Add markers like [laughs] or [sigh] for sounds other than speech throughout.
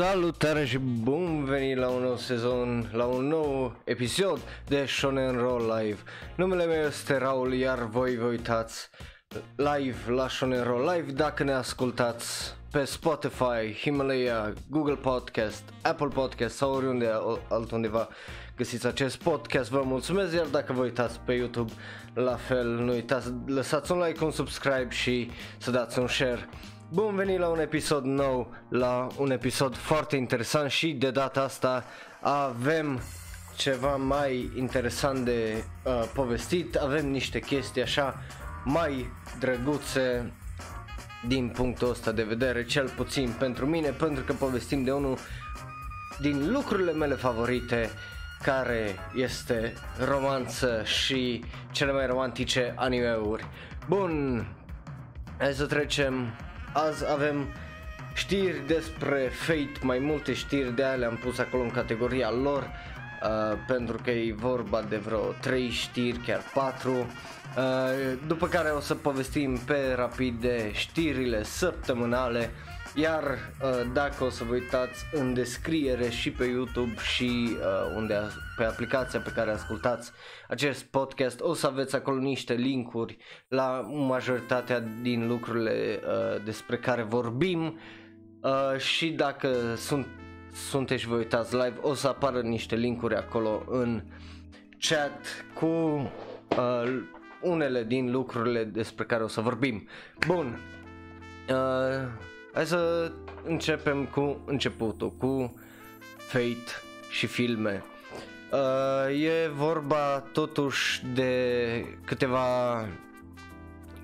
Salutare și bun venit la un nou sezon, la un nou episod de Shonen Roll Live. Numele meu este Raul, iar voi vă uitați live la Shonen Roll Live dacă ne ascultați pe Spotify, Himalaya, Google Podcast, Apple Podcast sau oriunde altundeva găsiți acest podcast. Vă mulțumesc, iar dacă vă uitați pe YouTube, la fel, nu uitați, lăsați un like, un subscribe și să dați un share. Bun venit la un episod nou, la un episod foarte interesant și de data asta avem ceva mai interesant de uh, povestit, avem niște chestii așa mai drăguțe din punctul ăsta de vedere, cel puțin pentru mine, pentru că povestim de unul din lucrurile mele favorite care este romanță și cele mai romantice anime-uri. Bun, hai să trecem Azi avem știri despre Fate, mai multe știri de alea am pus acolo în categoria lor uh, pentru că e vorba de vreo 3 știri, chiar 4 uh, după care o să povestim pe rapid de știrile săptămânale iar uh, dacă o să vă uitați în descriere și pe YouTube și uh, unde pe aplicația pe care ascultați acest podcast o să aveți acolo niște linkuri la majoritatea din lucrurile uh, despre care vorbim uh, și dacă sunt, sunteți vă uitați live o să apară niște linkuri acolo în chat cu uh, unele din lucrurile despre care o să vorbim. Bun. Uh, Hai să începem cu începutul, cu Fate și filme. Uh, e vorba totuși de câteva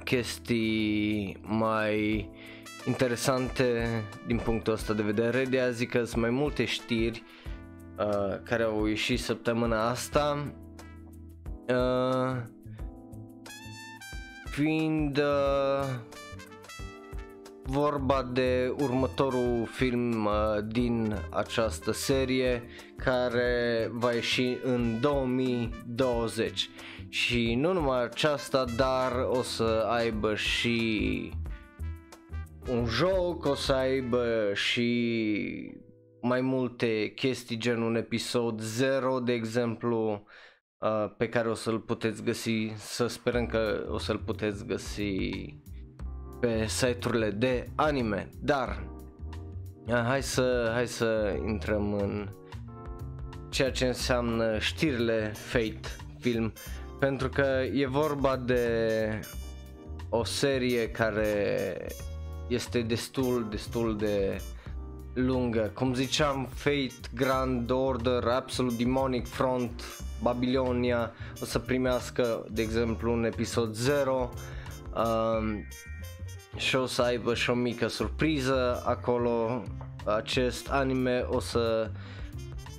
chestii mai interesante din punctul ăsta de vedere. De azi zic că sunt mai multe știri uh, care au ieșit săptămâna asta. Uh, fiind uh, vorba de următorul film uh, din această serie care va ieși în 2020 și nu numai aceasta, dar o să aibă și un joc, o să aibă și mai multe chestii gen un episod 0 de exemplu uh, pe care o să-l puteți găsi, să sperăm că o să-l puteți găsi pe site-urile de anime, dar hai să, hai să intrăm în ceea ce înseamnă știrile Fate film pentru că e vorba de o serie care este destul, destul de lungă. Cum ziceam, Fate, Grand Order, Absolute Demonic Front, Babylonia o să primească, de exemplu, un episod 0. Um, și o să aibă și o mică surpriză acolo. Acest anime o să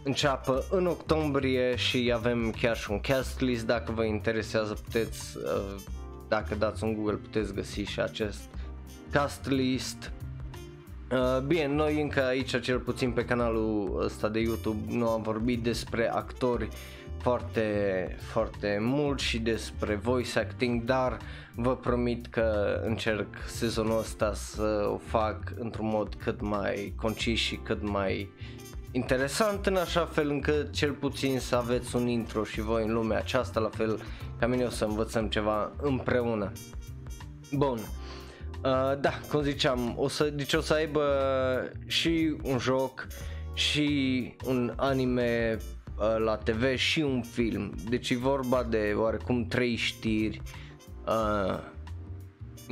înceapă în octombrie și avem chiar și un cast list dacă vă interesează puteți uh, dacă dați un Google puteți găsi și acest cast list Uh, bine, noi încă aici, cel puțin pe canalul ăsta de YouTube, nu am vorbit despre actori foarte, foarte mult și despre voice acting, dar vă promit că încerc sezonul ăsta să o fac într-un mod cât mai concis și cât mai interesant în așa fel încât cel puțin să aveți un intro și voi în lumea aceasta, la fel ca mine o să învățăm ceva împreună. Bun, uh, da, cum ziceam, o să, deci o să aibă și un joc și un anime uh, la TV și un film. Deci e vorba de oarecum trei știri uh,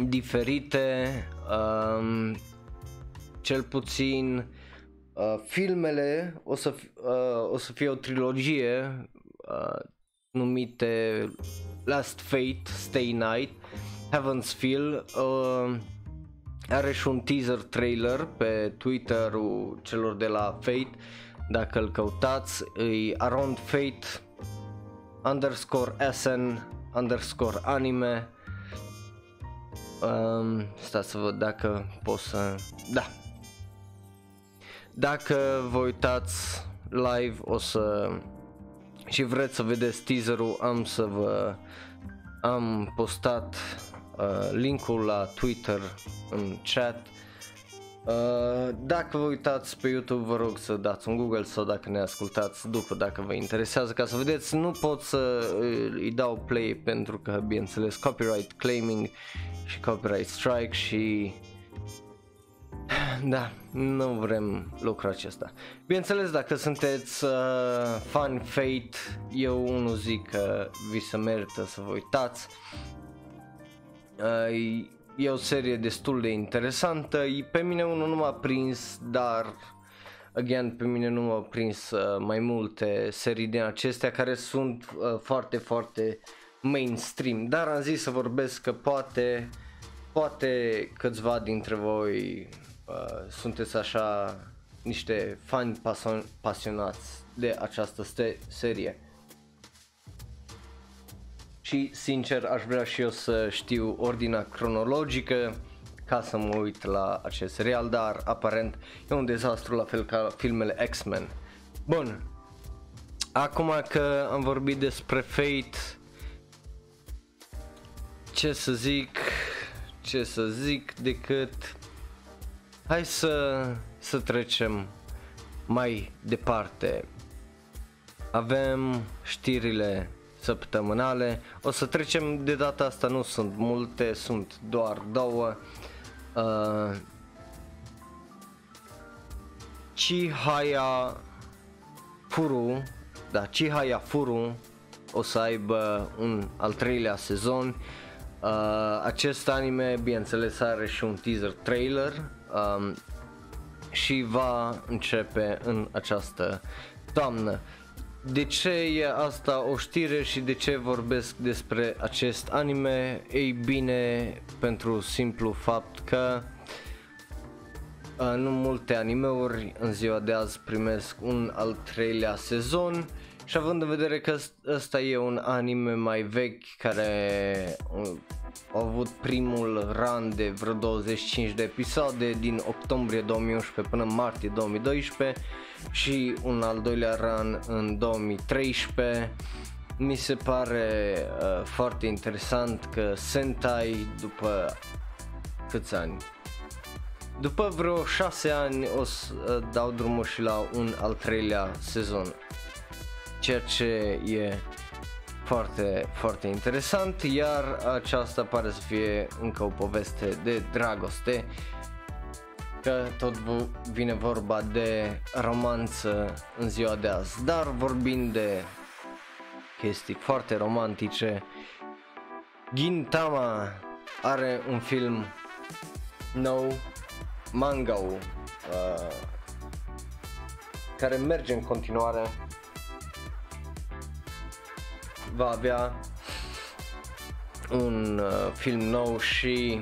diferite, uh, cel puțin uh, filmele o să, uh, o să fie o trilogie uh, numite Last Fate, Stay Night, Heaven's Feel, uh, are și un teaser trailer pe Twitter-ul celor de la Fate, dacă îl căutați, e Around Fate underscore SN underscore anime. Um, stați să văd dacă pot să da. Dacă vă uitați live o să și vreți să vedeți teaserul am să vă am postat uh, linkul la Twitter în chat Uh, dacă vă uitați pe YouTube, vă rog să dați un Google sau dacă ne ascultați după, dacă vă interesează, ca să vedeți, nu pot să îi dau play pentru că, bineînțeles, copyright claiming și copyright strike și [sighs] da, nu vrem lucrul acesta. Bineînțeles, dacă sunteți uh, fan Fate, eu nu zic că vi se merită să vă uitați. Uh, e o serie destul de interesantă, pe mine unul nu m-a prins, dar again, pe mine nu m-au prins uh, mai multe serii din acestea care sunt uh, foarte, foarte mainstream, dar am zis să vorbesc că poate, poate câțiva dintre voi uh, sunteți așa niște fani pasion- pasionați de această ste- serie și sincer aș vrea și eu să știu ordinea cronologică ca să mă uit la acest serial, dar aparent e un dezastru la fel ca filmele X-Men. Bun, acum că am vorbit despre Fate, ce să zic, ce să zic decât hai să, să trecem mai departe. Avem știrile săptămânale. O să trecem de data asta, nu sunt multe, sunt doar două. Uh, Chihaya Furu, da, Chihaya Furu o să aibă un al treilea sezon. Uh, acest anime, bineînțeles, are și un teaser trailer um, și va începe în această toamnă. De ce e asta o știre și de ce vorbesc despre acest anime? Ei bine, pentru simplu fapt că uh, nu multe animeuri în ziua de azi primesc un al treilea sezon și având în vedere că ăsta e un anime mai vechi care uh, a avut primul run de vreo 25 de episoade din octombrie 2011 până martie 2012 și un al doilea run în 2013. Mi se pare uh, foarte interesant că Sentai după câți ani? După vreo 6 ani o să uh, dau drumul și la un al treilea sezon. Ceea ce e foarte, foarte interesant, iar aceasta pare să fie încă o poveste de dragoste că tot vine vorba de romanță în ziua de azi, dar vorbind de chestii foarte romantice, Gintama are un film nou, Mangau, uh, care merge în continuare, va avea un uh, film nou și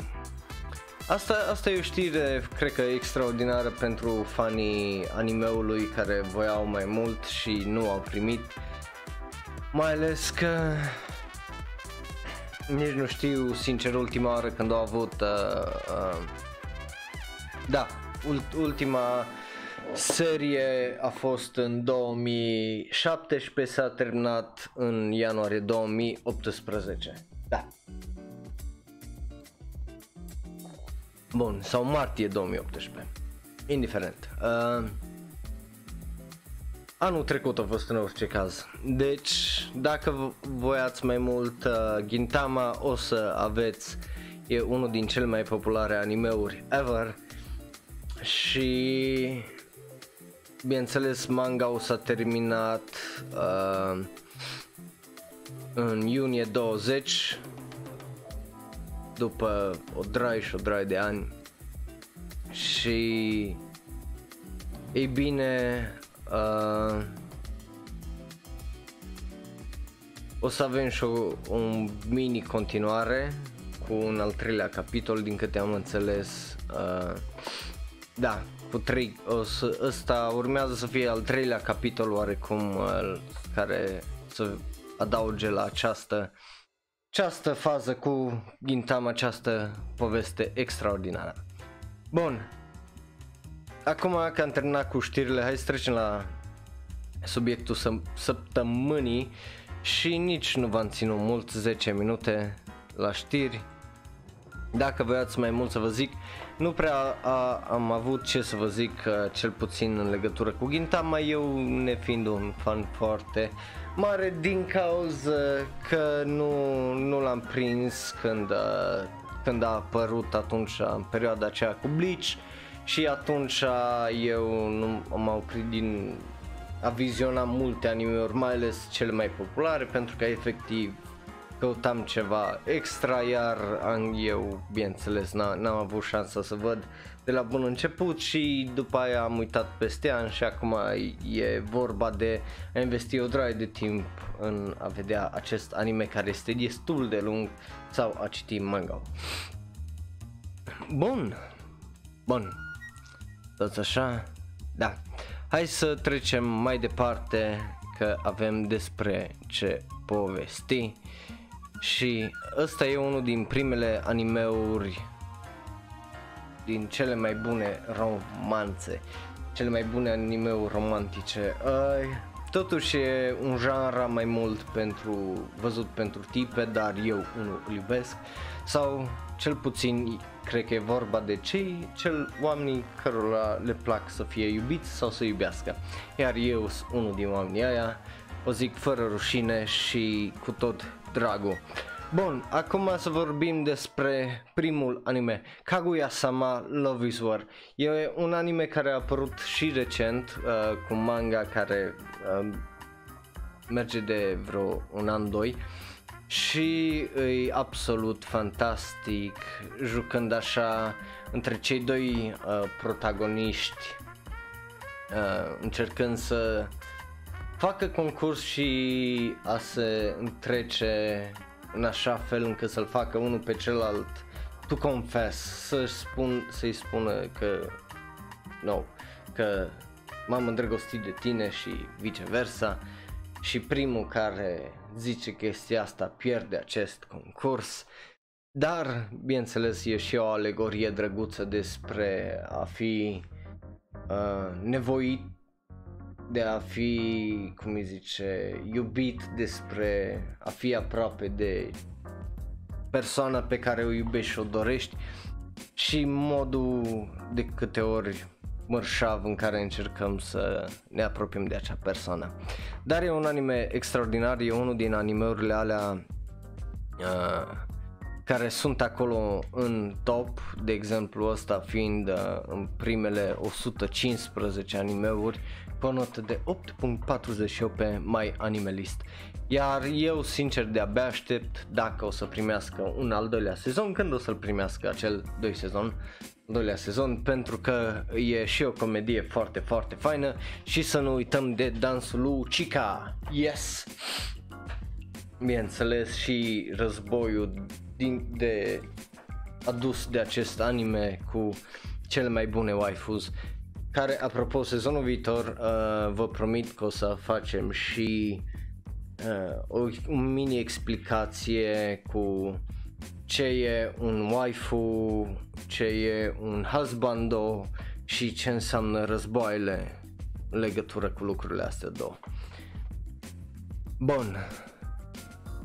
Asta, asta e o știre, cred că extraordinară pentru fanii animeului care voiau mai mult și nu au primit. Mai ales că nici nu știu sincer ultima oară când au avut uh, uh, da, ultima serie a fost în 2017, s-a terminat în ianuarie 2018. Da. Bun, sau martie 2018. Indiferent. Uh, anul trecut a fost în orice caz. Deci, dacă voiați mai mult uh, Gintama, o să aveți e unul din cele mai populare animeuri ever și bineînțeles manga o s-a terminat uh, în iunie 20 după o drai și o drai de ani și ei bine uh, o să avem și o, un mini continuare cu un al treilea capitol din câte am înțeles uh, da cu trei o să, ăsta urmează să fie al treilea capitol oarecum uh, care să adauge la această această fază cu Gintama, această poveste extraordinară. Bun, acum că am terminat cu știrile, hai să trecem la subiectul săptămânii și nici nu v-am ținut mult, 10 minute la știri. Dacă voiați mai mult să vă zic, nu prea a, am avut ce să vă zic, uh, cel puțin în legătură cu Gintama, eu ne fiind un fan foarte mare din cauza că nu, nu l-am prins când, uh, când a apărut atunci în perioada aceea cu Bleach și atunci eu nu m-am oprit din a viziona multe anime-uri, mai ales cele mai populare, pentru că efectiv căutam ceva extra, iar am eu, bineînțeles, n-am avut șansa să văd de la bun început și după aia am uitat peste an și acum e vorba de a investi o draie de timp în a vedea acest anime care este destul de lung sau a citi manga. Bun, bun, tot așa, da. Hai să trecem mai departe că avem despre ce povesti și ăsta e unul din primele animeuri din cele mai bune romanțe, cele mai bune animeuri romantice. Uh, totuși e un genre mai mult pentru văzut pentru tipe, dar eu unul îl iubesc sau cel puțin cred că e vorba de cei cel oamenii cărora le plac să fie iubiți sau să iubească. Iar eu sunt unul din oamenii aia, o zic fără rușine și cu tot dragul. Bun, acum să vorbim despre primul anime, Kaguya-sama Love is War. E un anime care a apărut și recent uh, cu manga care uh, merge de vreo un an, doi și e absolut fantastic jucând așa între cei doi uh, protagoniști uh, încercând să facă concurs și a se întrece în așa fel încât să-l facă unul pe celălalt to confess, să spun, să-i spună că no, că m-am îndrăgostit de tine și viceversa și primul care zice chestia asta pierde acest concurs. Dar, bineînțeles, e și o alegorie drăguță despre a fi uh, nevoit de a fi, cum îi zice, iubit despre a fi aproape de persoana pe care o iubești și o dorești și modul de câte ori mărșav în care încercăm să ne apropiem de acea persoană. Dar e un anime extraordinar, e unul din animeurile alea uh, care sunt acolo în top, de exemplu ăsta fiind uh, în primele 115 animeuri cu o notă de 8.48 pe My Animalist. Iar eu sincer de abia aștept dacă o să primească un al doilea sezon, când o să-l primească acel doi sezon, doilea sezon pentru că e și o comedie foarte foarte faină și să nu uităm de dansul lui Chica. Yes! Bineînțeles și războiul din, de adus de acest anime cu cele mai bune waifus care apropo sezonul viitor uh, vă promit că o să facem și uh, o, o mini explicație cu ce e un waifu, ce e un husbando și ce înseamnă războaiele în legătură cu lucrurile astea două. Bun.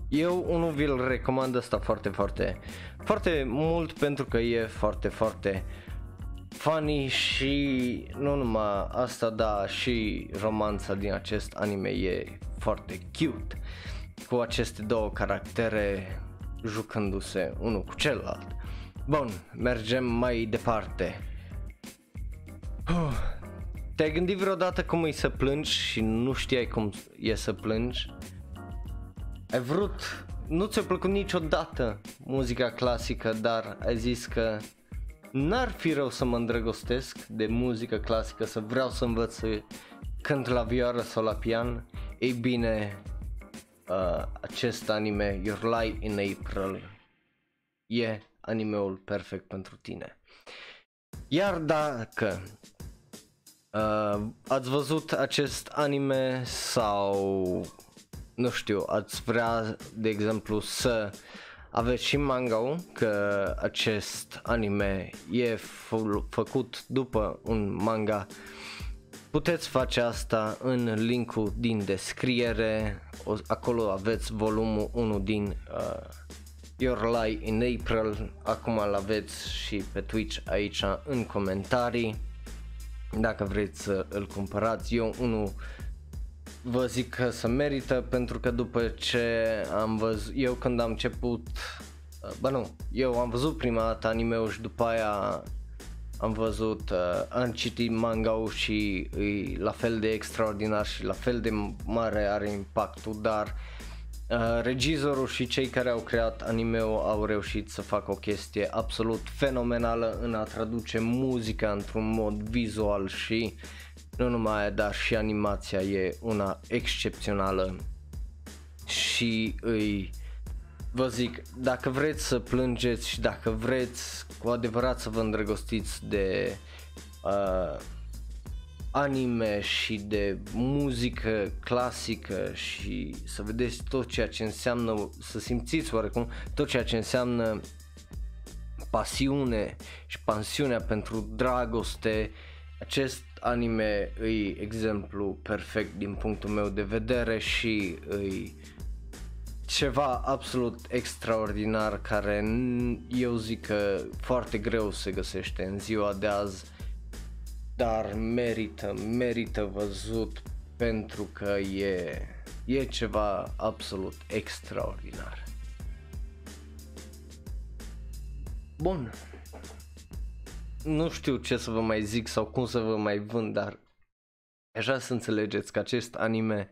Eu unul vi-l recomand asta foarte, foarte, foarte mult pentru că e foarte, foarte funny și nu numai asta, da, și romanța din acest anime e foarte cute cu aceste două caractere jucându-se unul cu celălalt. Bun, mergem mai departe. Uh, te-ai gândit vreodată cum e să plângi și nu știai cum e să plângi? Ai vrut, nu ți-a plăcut niciodată muzica clasică, dar ai zis că n-ar fi rău să mă îndrăgostesc de muzică clasică, să vreau să învăț să cânt la vioară sau la pian. Ei bine, uh, acest anime, Your Lie in April, e animeul perfect pentru tine. Iar dacă uh, ați văzut acest anime sau nu știu, ați vrea de exemplu să aveți și manga că acest anime e f- făcut după un manga. Puteți face asta în linkul din descriere, o, acolo aveți volumul 1 din uh, Your Lie in April, acum l aveți și pe Twitch aici în comentarii, dacă vreți să îl cumpărați, eu unul vă zic că se merită pentru că după ce am văzut, eu când am început, bă nu, eu am văzut prima dată anime și după aia am văzut, uh, am citit manga și e la fel de extraordinar și la fel de mare are impactul, dar uh, regizorul și cei care au creat anime-ul au reușit să facă o chestie absolut fenomenală în a traduce muzica într-un mod vizual și nu numai aia, dar și animația e una excepțională. Și îi vă zic, dacă vreți să plângeți și dacă vreți cu adevărat să vă îndrăgostiți de uh, anime și de muzică clasică și să vedeți tot ceea ce înseamnă, să simțiți oarecum tot ceea ce înseamnă pasiune și pasiunea pentru dragoste, acest anime îi exemplu perfect din punctul meu de vedere și îi ceva absolut extraordinar care eu zic că foarte greu se găsește în ziua de azi dar merită, merită văzut pentru că e, e ceva absolut extraordinar. Bun. Nu știu ce să vă mai zic sau cum să vă mai vând, dar așa să înțelegeți că acest anime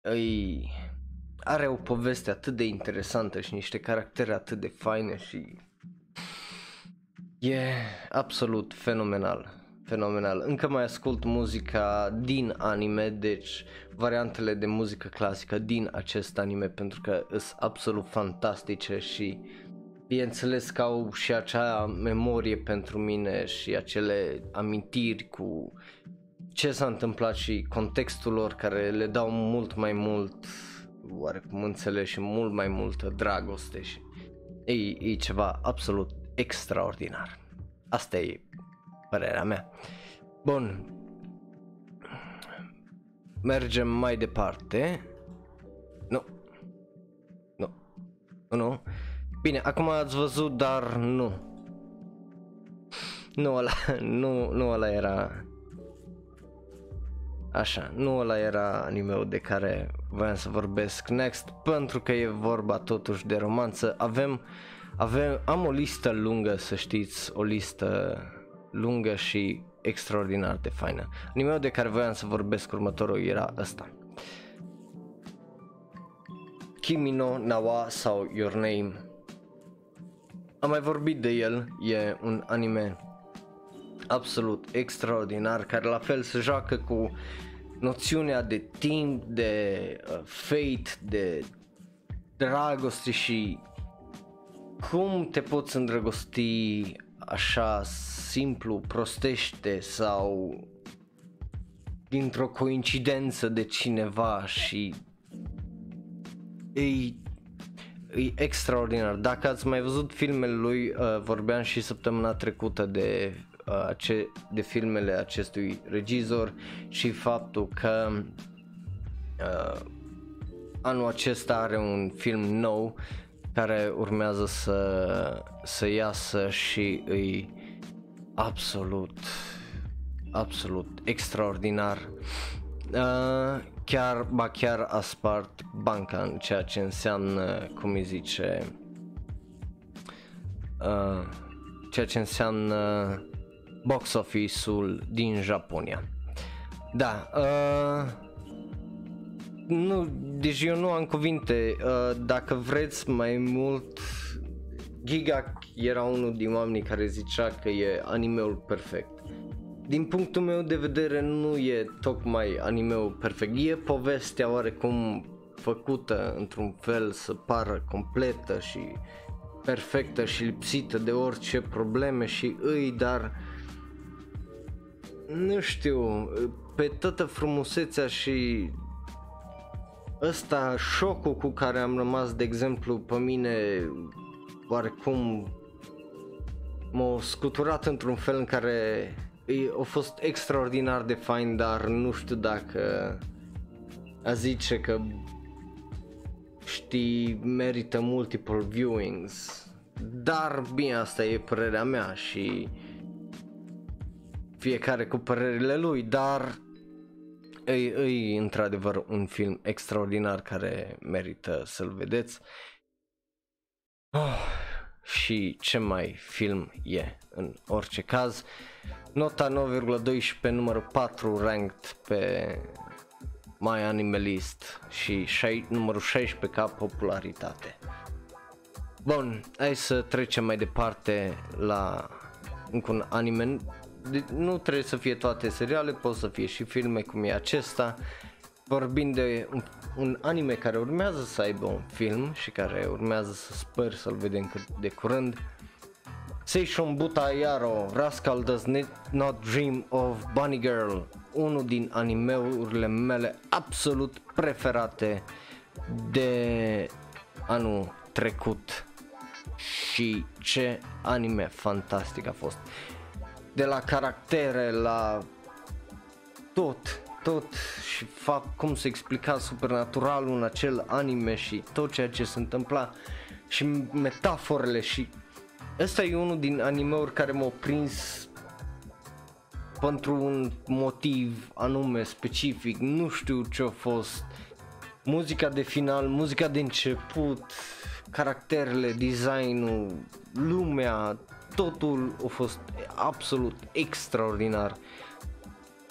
îi are o poveste atât de interesantă și niște caractere atât de faine și e absolut fenomenal. Fenomenal. Încă mai ascult muzica din anime, deci variantele de muzică clasică din acest anime pentru că sunt absolut fantastice și bineînțeles că au și acea memorie pentru mine și acele amintiri cu ce s-a întâmplat și contextul lor care le dau mult mai mult oarecum înțeles și mult mai multă dragoste și e, e ceva absolut extraordinar. Asta e părerea mea. Bun. Mergem mai departe. Nu. Nu. Nu. Bine, acum ați văzut, dar nu. Nu ăla, nu, nu ăla era Așa, nu ăla era anime de care voiam să vorbesc next, pentru că e vorba totuși de romanță. Avem, avem, am o listă lungă, să știți, o listă lungă și extraordinar de faină. anime de care voiam să vorbesc următorul era ăsta. Kimi no Nawa sau Your Name. Am mai vorbit de el, e un anime absolut extraordinar care la fel se joacă cu noțiunea de timp, de uh, fate, de dragoste și cum te poți îndrăgosti așa simplu, prostește sau dintr-o coincidență de cineva și e, e extraordinar. Dacă ați mai văzut filmele lui, uh, vorbeam și săptămâna trecută de ace- de filmele acestui regizor și faptul că uh, anul acesta are un film nou care urmează să, să iasă și îi absolut, absolut extraordinar. Uh, chiar, ba chiar a spart banca în ceea ce înseamnă, cum îi zice, uh, ceea ce înseamnă box office-ul din Japonia. Da, uh, nu, deci eu nu am cuvinte, uh, dacă vreți mai mult, Giga era unul din oamenii care zicea că e animeul perfect. Din punctul meu de vedere nu e tocmai animeul perfect, e povestea oarecum făcută într-un fel să pară completă și perfectă și lipsită de orice probleme și îi, dar nu știu, pe toată frumusețea și ăsta șocul cu care am rămas, de exemplu, pe mine oarecum m-a scuturat într-un fel în care a fost extraordinar de fain, dar nu știu dacă a zice că știi, merită multiple viewings. Dar bine, asta e părerea mea și fiecare cu părerile lui, dar e, e într-adevăr un film extraordinar care merită să-l vedeți. Oh, și ce mai film e în orice caz. Nota 9,12 numărul 4 ranked pe My Animalist și șai, numărul 16 ca popularitate. Bun, hai să trecem mai departe la încă un anime. Nu trebuie să fie toate seriale, pot să fie și filme cum e acesta. Vorbind de un, un anime care urmează să aibă un film și care urmează să sper să-l vedem cât de curând. Seishun Buta Yaro, Rascal Does Not Dream of Bunny Girl, unul din animeurile mele absolut preferate de anul trecut și ce anime fantastic a fost. De la caractere la tot, tot și fapt cum se explica supernaturalul în acel anime și tot ceea ce se întâmpla și metaforele și ăsta e unul din animeuri care m-au prins pentru un motiv anume specific, nu știu ce a fost. Muzica de final, muzica de început, caracterele, designul, lumea, totul a fost absolut extraordinar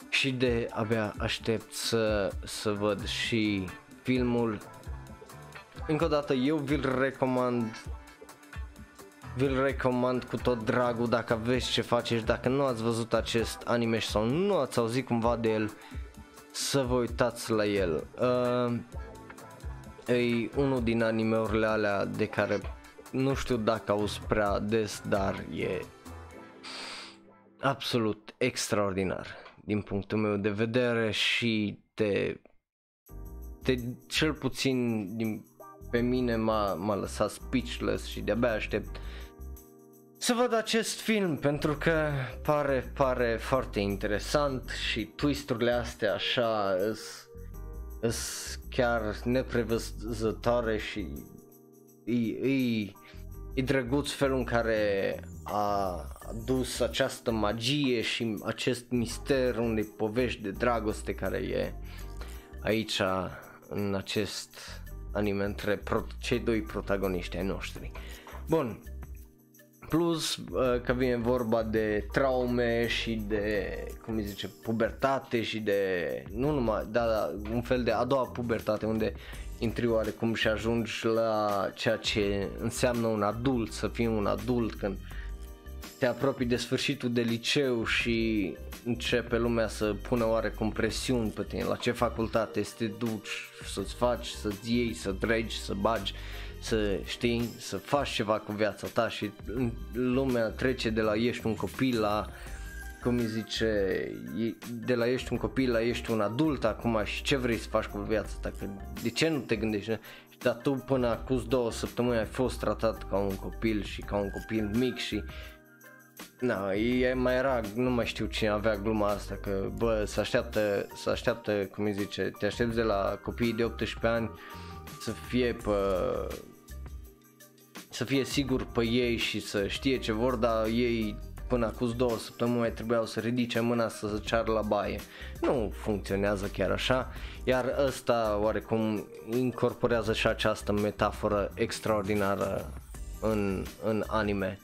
și de abia aștept să, să văd și filmul. Încă o dată eu vi-l recomand vi-l recomand cu tot dragul dacă aveți ce faceți, dacă nu ați văzut acest anime sau nu ați auzit cumva de el, să vă uitați la el. Uh, e unul din animeurile alea de care nu știu dacă auzi prea des, dar e absolut extraordinar din punctul meu de vedere și te, te cel puțin din, pe mine m-a, m-a lăsat speechless și de-abia aștept să văd acest film pentru că pare, pare foarte interesant și twisturile astea așa îs chiar neprevăzătoare și e, e, e drăguț felul în care a dus această magie și acest mister unde povești de dragoste care e aici în acest anime între pro- cei doi protagoniști ai noștri. Bun, plus uh, că vine vorba de traume și de, cum îi zice, pubertate și de, nu numai, da, da un fel de a doua pubertate unde intri oarecum și ajungi la ceea ce înseamnă un adult, să fii un adult când te apropii de sfârșitul de liceu și începe lumea să pună oarecum presiuni pe tine, la ce facultate să te duci, să-ți faci, să-ți iei, să dregi, să bagi să știi, să faci ceva cu viața ta și lumea trece de la ești un copil la cum îi zice, de la ești un copil la ești un adult acum și ce vrei să faci cu viața ta, că de ce nu te gândești? Dar tu până acum două săptămâni ai fost tratat ca un copil și ca un copil mic și Na, e mai era, nu mai știu cine avea gluma asta, că bă, se așteaptă, se așteaptă, cum îi zice, te aștepți de la copiii de 18 ani să fie pe să fie sigur pe ei și să știe ce vor, dar ei până acum două săptămâni mai trebuiau să ridice mâna să se ceară la baie. Nu funcționează chiar așa, iar ăsta oarecum incorporează și această metaforă extraordinară în, în anime.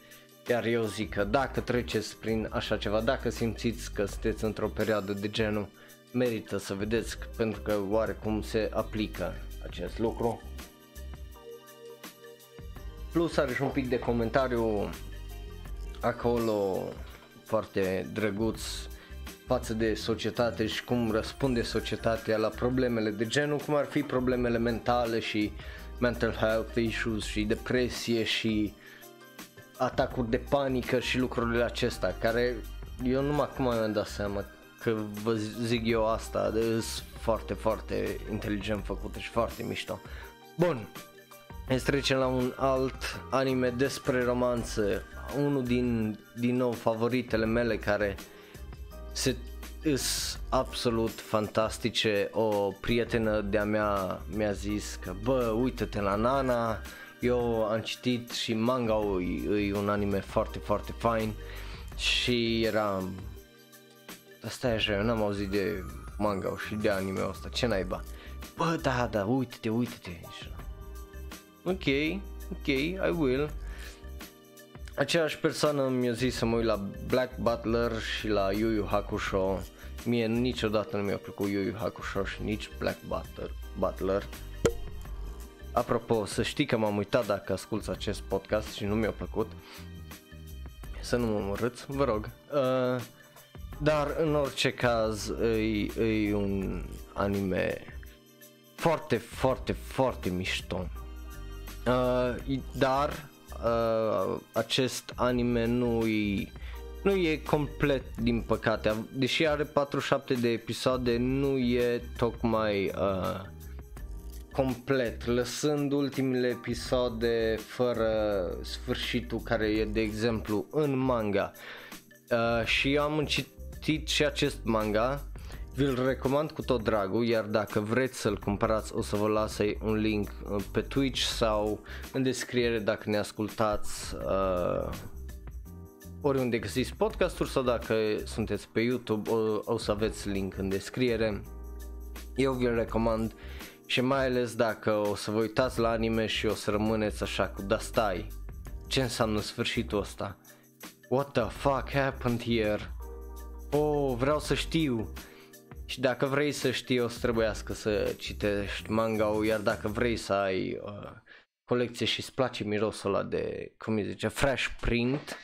Iar eu zic că dacă treceți prin așa ceva, dacă simțiți că sunteți într-o perioadă de genul, merită să vedeți pentru că oarecum se aplică acest lucru. Plus are și un pic de comentariu acolo foarte drăguț față de societate și cum răspunde societatea la problemele de genul cum ar fi problemele mentale și mental health issues și depresie și atacuri de panică și lucrurile acestea care eu numai acum mi-am dat seama că vă zic eu asta, de foarte, foarte inteligent făcută și foarte mișto. Bun, să trecem la un alt anime despre romanță, unul din, din nou favoritele mele care se îs absolut fantastice. O prietenă de-a mea mi-a zis că bă, uite-te la Nana, eu am citit și manga e, e un anime foarte, foarte fain și eram... Asta e așa, eu n-am auzit de manga și de anime ăsta, ce naiba? Bă, da, da, uite-te, uite-te. Ok, ok, I will. Aceeași persoană mi-a zis să mă uit la Black Butler și la Yu Yu Hakusho. Mie niciodată nu mi-a plăcut Yu Yu Hakusho și nici Black Butler. Butler. Apropo, să știi că m-am uitat dacă asculti acest podcast și nu mi-a plăcut. Să nu mă omorâți, vă rog. Uh, dar în orice caz e, e un anime foarte, foarte, foarte mișto. Uh, dar uh, acest anime nu e nu e complet din păcate, deși are 47 de episoade, nu e tocmai uh, complet, lăsând ultimele episoade fără sfârșitul care e de exemplu în manga. Uh, și eu am citit și acest manga, vi-l recomand cu tot dragul, iar dacă vreți să-l cumpărați o să vă las un link uh, pe Twitch sau în descriere dacă ne ascultați uh, oriunde găsiți podcasturi sau dacă sunteți pe YouTube o, o să aveți link în descriere. Eu vi-l recomand și mai ales dacă o să vă uitați la anime și o să rămâneți așa cu da stai, ce înseamnă sfârșitul ăsta? What the fuck happened here? Oh, vreau să știu. Și dacă vrei să știi, o să trebuiască să citești manga iar dacă vrei să ai uh, colecție și îți place mirosul ăla de, cum îi zice, fresh print,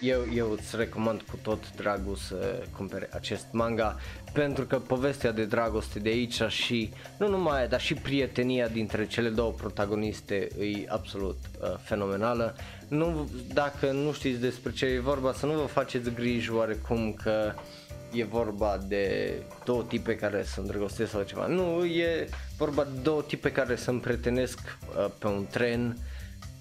eu, eu îți recomand cu tot dragul să cumpere acest manga pentru că povestea de dragoste de aici și nu numai dar și prietenia dintre cele două protagoniste e absolut uh, fenomenală. Nu, dacă nu știți despre ce e vorba să nu vă faceți griji oarecum că e vorba de două tipe care se îndrăgostesc sau ceva. Nu, e vorba de două tipe care se împrietenesc uh, pe un tren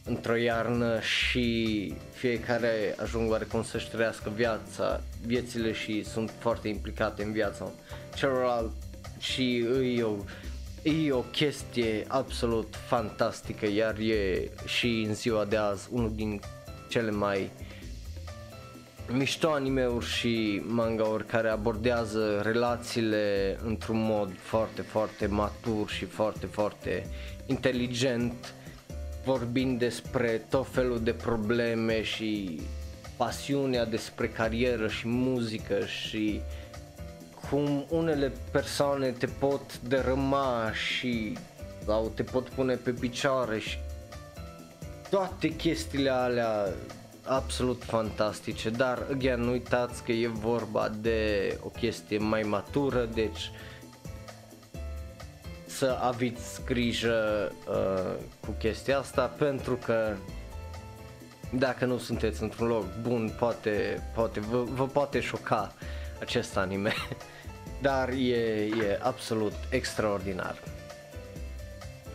într-o iarnă și fiecare ajung oarecum să-și trăiască viața, viețile și sunt foarte implicate în viața celorlalt și e o, e o chestie absolut fantastică iar e și în ziua de azi unul din cele mai mișto animeuri și mangauri care abordează relațiile într-un mod foarte, foarte matur și foarte, foarte inteligent vorbind despre tot felul de probleme și pasiunea despre carieră și muzică și cum unele persoane te pot dărâma și sau te pot pune pe picioare și toate chestiile alea absolut fantastice, dar again, nu uitați că e vorba de o chestie mai matură, deci să aveți grijă uh, cu chestia asta pentru că dacă nu sunteți într-un loc bun, poate, poate vă, vă poate șoca acest anime, [laughs] dar e, e absolut extraordinar.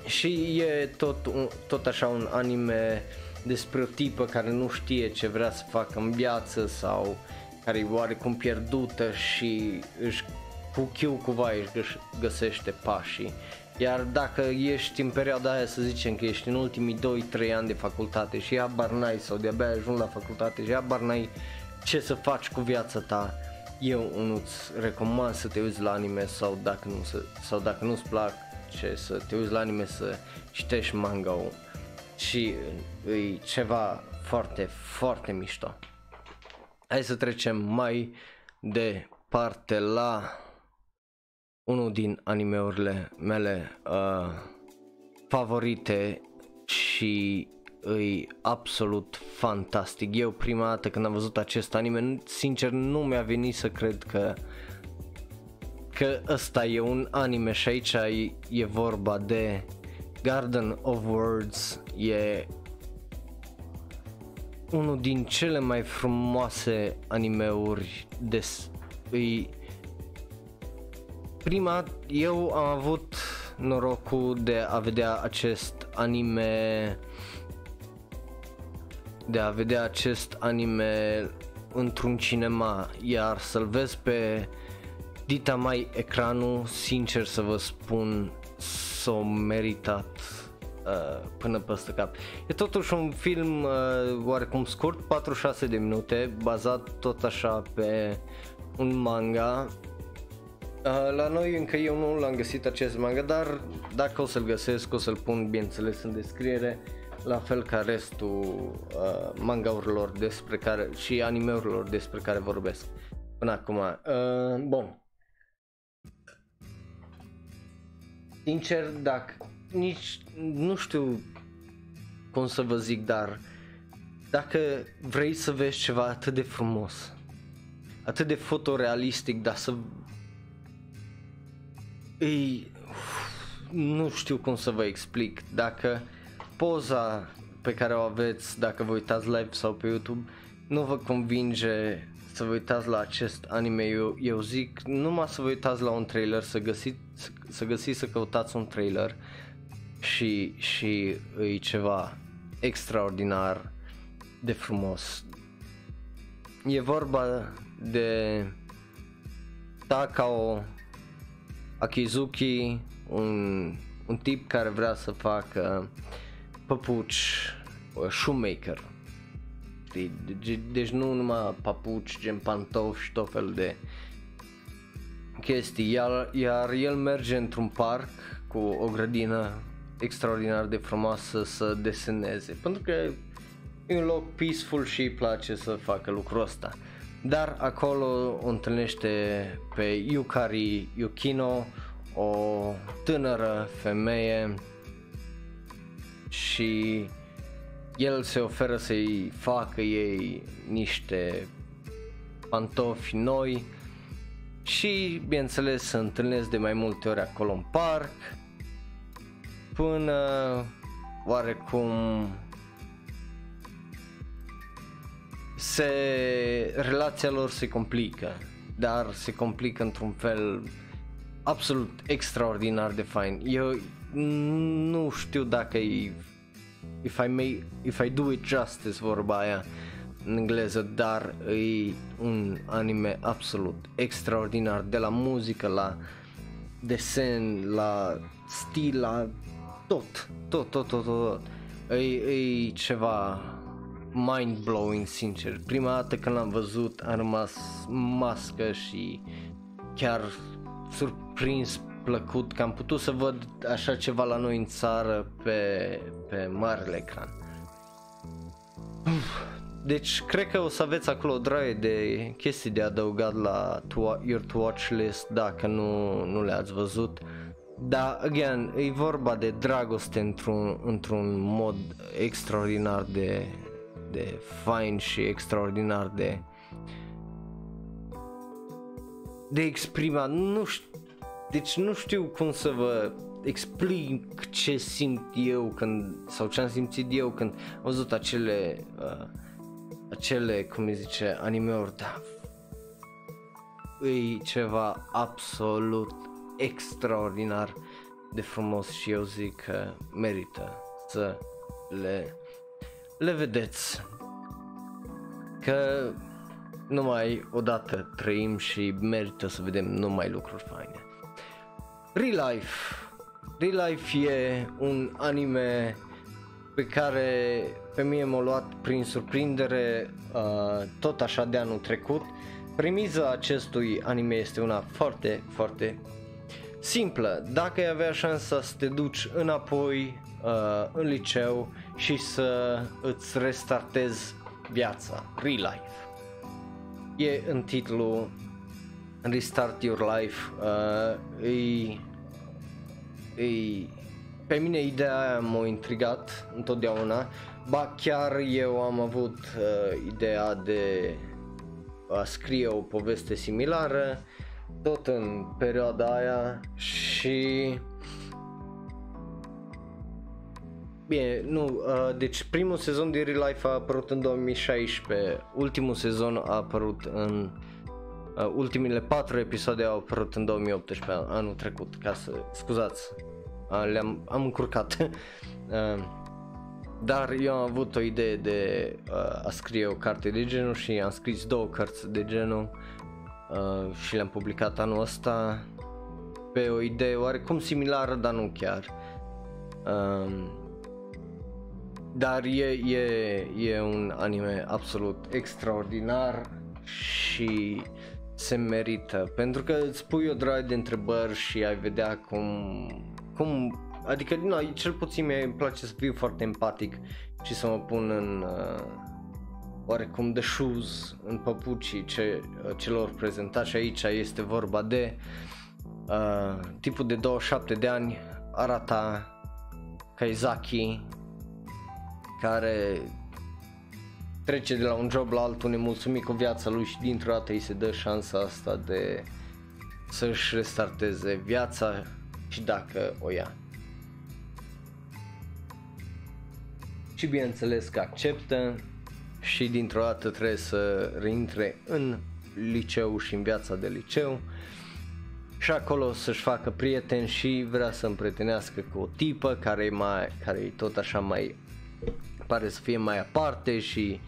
Și e tot, un, tot așa un anime despre o tipă care nu știe ce vrea să facă în viață sau care e oarecum pierdută și își cu chiu cuva își găsește pașii. Iar dacă ești în perioada aia să zicem că ești în ultimii 2-3 ani de facultate și abar n-ai sau de-abia ajung la facultate și abar n-ai ce să faci cu viața ta, eu nu-ți recomand să te uiți la anime sau dacă, nu, sau dacă nu-ți plac ce să te uiți la anime să citești manga și e ceva foarte, foarte mișto. Hai să trecem mai departe la unul din animeurile mele uh, favorite și îi absolut fantastic. Eu prima dată când am văzut acest anime, sincer nu mi-a venit să cred că că ăsta e un anime și aici e, e vorba de Garden of Words, e unul din cele mai frumoase animeuri des, îi prima, eu am avut norocul de a vedea acest anime de a vedea acest anime într-un cinema, iar să-l vezi pe dita mai ecranul, sincer să vă spun, s-o meritat uh, până peste cap. E totuși un film uh, oarecum scurt, 46 de minute, bazat tot așa pe un manga. Uh, la noi încă eu nu l-am găsit acest manga, dar dacă o să-l găsesc o să-l pun bineînțeles în descriere, la fel ca restul uh, mangaurilor despre care și animeurilor despre care vorbesc până acum. Uh, bun. Sincer, dacă nici nu știu cum să vă zic, dar dacă vrei să vezi ceva atât de frumos, atât de fotorealistic, dar să îi nu știu cum să vă explic, dacă poza pe care o aveți, dacă vă uitați live sau pe YouTube, nu vă convinge să vă uitați la acest anime, eu, eu zic numai să vă uitați la un trailer, să găsiți, să găsiți să căutați un trailer și, și e ceva extraordinar de frumos. E vorba de Takao Akizuki, un, un tip care vrea să facă păpuci, shoemaker. Deci nu numai papuci, gen pantofi și tot felul de chestii, iar, iar el merge într-un parc cu o grădină extraordinar de frumoasă să deseneze, pentru că e un loc peaceful și îi place să facă lucrul ăsta. Dar acolo o întâlnește pe Yukari Yukino, o tânără femeie și el se oferă să-i facă ei niște pantofi noi și bineînțeles se întâlnesc de mai multe ori acolo în parc până oarecum se relația lor se complică dar se complică într-un fel absolut extraordinar de fain. Eu nu știu dacă e if I, may, if I do it justice vorba aia în engleză, dar e un anime absolut extraordinar de la muzică, la desen, la stil, la tot, tot, tot, tot, tot. E, e ceva mind-blowing, sincer. Prima dată când l-am văzut am rămas mască și chiar surprins plăcut că am putut să văd așa ceva la noi în țară pe, pe marele ecran. Deci cred că o să aveți acolo o draie de chestii de adăugat la to- your to watch list dacă nu, nu le-ați văzut. Dar, again, e vorba de dragoste într-un, într-un mod extraordinar de, de fain și extraordinar de de exprimat, nu știu, deci nu știu cum să vă explic ce simt eu când, sau ce am simțit eu când am văzut acele, uh, acele, cum îi zice, anime-uri, da, e ceva absolut extraordinar de frumos și eu zic că merită să le, le vedeți. Că numai odată trăim și merită să vedem numai lucruri faine. Real Life. Real Life e un anime pe care pe mine m-a luat prin surprindere uh, tot așa de anul trecut. Premiza acestui anime este una foarte, foarte simplă. Dacă ai avea șansa să te duci înapoi uh, în liceu și să îți restartezi viața, real life. E în titlu Restart Your Life uh, e, e, pe mine ideea aia m-a intrigat întotdeauna ba chiar eu am avut uh, ideea de a scrie o poveste similară tot în perioada aia și Bine, nu, uh, deci primul sezon de Real Life a apărut în 2016, ultimul sezon a apărut în Uh, ultimile patru episoade au apărut în 2018, anul trecut, ca să, scuzați, uh, le-am am încurcat. [laughs] uh, dar eu am avut o idee de uh, a scrie o carte de genul și am scris două cărți de genul uh, și le-am publicat anul ăsta pe o idee oarecum similară, dar nu chiar. Um, dar e, e, e un anime absolut extraordinar și se merită. Pentru că îți pui o droaie de întrebări și ai vedea cum, cum adică nu, cel puțin mi place să fiu foarte empatic și să mă pun în uh, oarecum de shoes, în papucii ce, uh, celor prezentați. Și aici este vorba de uh, tipul de 27 de ani arata Kaizaki care trece de la un job la altul nemulțumit cu viața lui și dintr-o dată îi se dă șansa asta de să-și restarteze viața și dacă o ia. Și bineînțeles că acceptă și dintr-o dată trebuie să reintre în liceu și în viața de liceu și acolo să-și facă prieteni și vrea să împrietenească cu o tipă care e, mai, care e tot așa mai pare să fie mai aparte și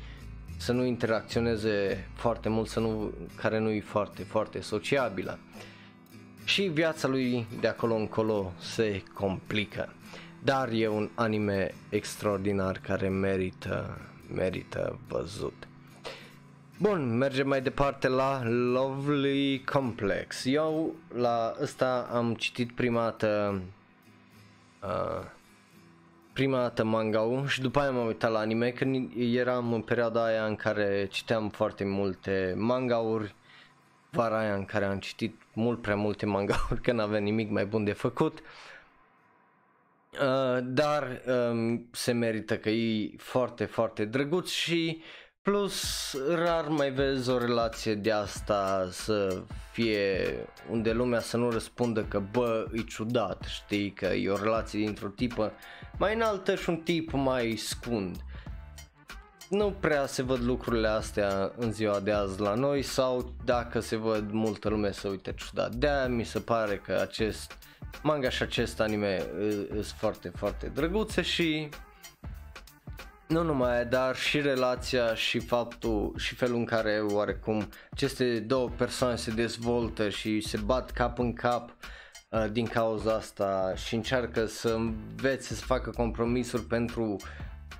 să nu interacționeze foarte mult, să nu, care nu e foarte, foarte sociabilă. Și viața lui de acolo încolo se complică. Dar e un anime extraordinar care merită, merită văzut. Bun, mergem mai departe la Lovely Complex. Eu la ăsta am citit prima dată uh, prima dată manga și după aia m-am uitat la anime când eram în perioada aia în care citeam foarte multe mangauri vara aia în care am citit mult prea multe mangauri că n-aveam nimic mai bun de făcut. Uh, dar um, se merită că e foarte foarte drăguț și Plus, rar mai vezi o relație de asta să fie unde lumea să nu răspundă că bă, e ciudat, știi, că e o relație dintr-o tipă mai înaltă și un tip mai scund. Nu prea se văd lucrurile astea în ziua de azi la noi sau dacă se văd multă lume să uite ciudat. de mi se pare că acest manga și acest anime sunt foarte, foarte drăguțe și nu numai, dar și relația și faptul și felul în care oarecum aceste două persoane se dezvoltă și se bat cap în cap uh, din cauza asta și încearcă să învețe să facă compromisuri pentru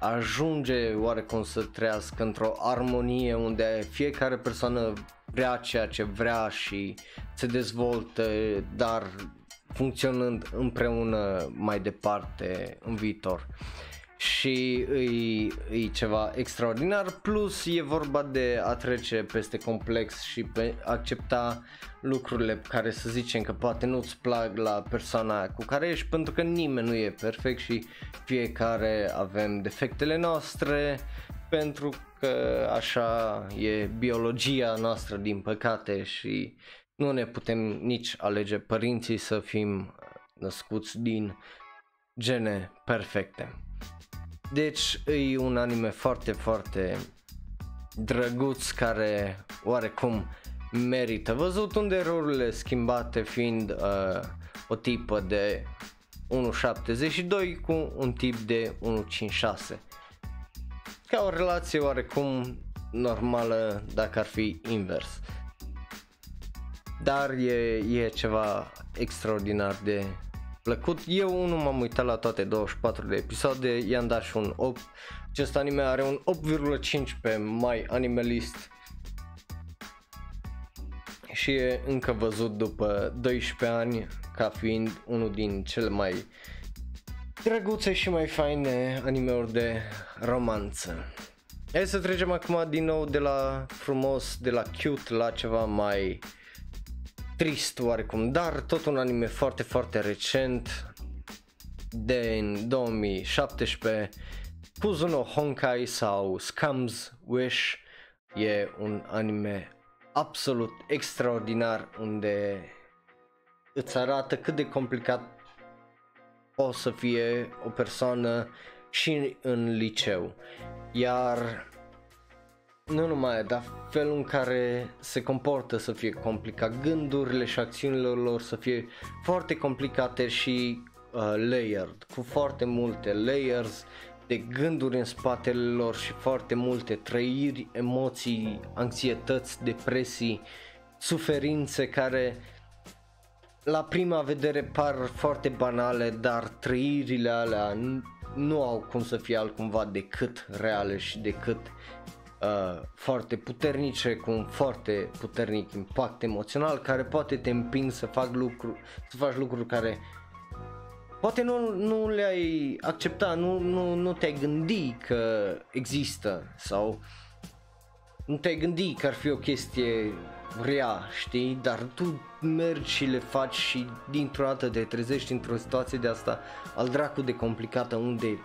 a ajunge oarecum să trăiască într-o armonie unde fiecare persoană vrea ceea ce vrea și se dezvoltă, dar funcționând împreună mai departe în viitor. Uh, și e, e ceva extraordinar, plus e vorba de a trece peste complex și pe accepta lucrurile care să zicem că poate nu-ți plac la persoana cu care ești pentru că nimeni nu e perfect și fiecare avem defectele noastre pentru că așa e biologia noastră din păcate și nu ne putem nici alege părinții să fim născuți din gene perfecte. Deci e un anime foarte, foarte drăguț care oarecum merită văzut unde rolurile schimbate fiind uh, o tipă de 1.72 cu un tip de 1.56 ca o relație oarecum normală dacă ar fi invers. Dar e, e ceva extraordinar de plăcut. Eu nu m-am uitat la toate 24 de episoade, i-am dat și un 8. Acest anime are un 8,5 pe My Animalist și e încă văzut după 12 ani ca fiind unul din cele mai drăguțe și mai faine animeuri de romanță. Hai să trecem acum din nou de la frumos, de la cute la ceva mai trist oarecum, dar tot un anime foarte, foarte recent din 2017 Kuzuno Honkai sau Scum's Wish e un anime absolut extraordinar unde îți arată cât de complicat o să fie o persoană și în liceu. Iar nu numai, dar felul în care se comportă să fie complicat, gândurile și acțiunile lor să fie foarte complicate și uh, layered, cu foarte multe layers de gânduri în spatele lor și foarte multe trăiri, emoții, anxietăți, depresii suferințe care la prima vedere par foarte banale, dar trăirile alea nu au cum să fie altcumva decât reale și decât uh, foarte puternice, cu un foarte puternic impact emoțional care poate te împing să, fac lucru, să faci lucruri care poate nu, nu le-ai accepta, nu, nu, nu te-ai gândi că există sau nu te-ai gândi că ar fi o chestie rea, știi, dar tu mergi și le faci și dintr-o dată te trezești într-o situație de asta al dracu de complicată unde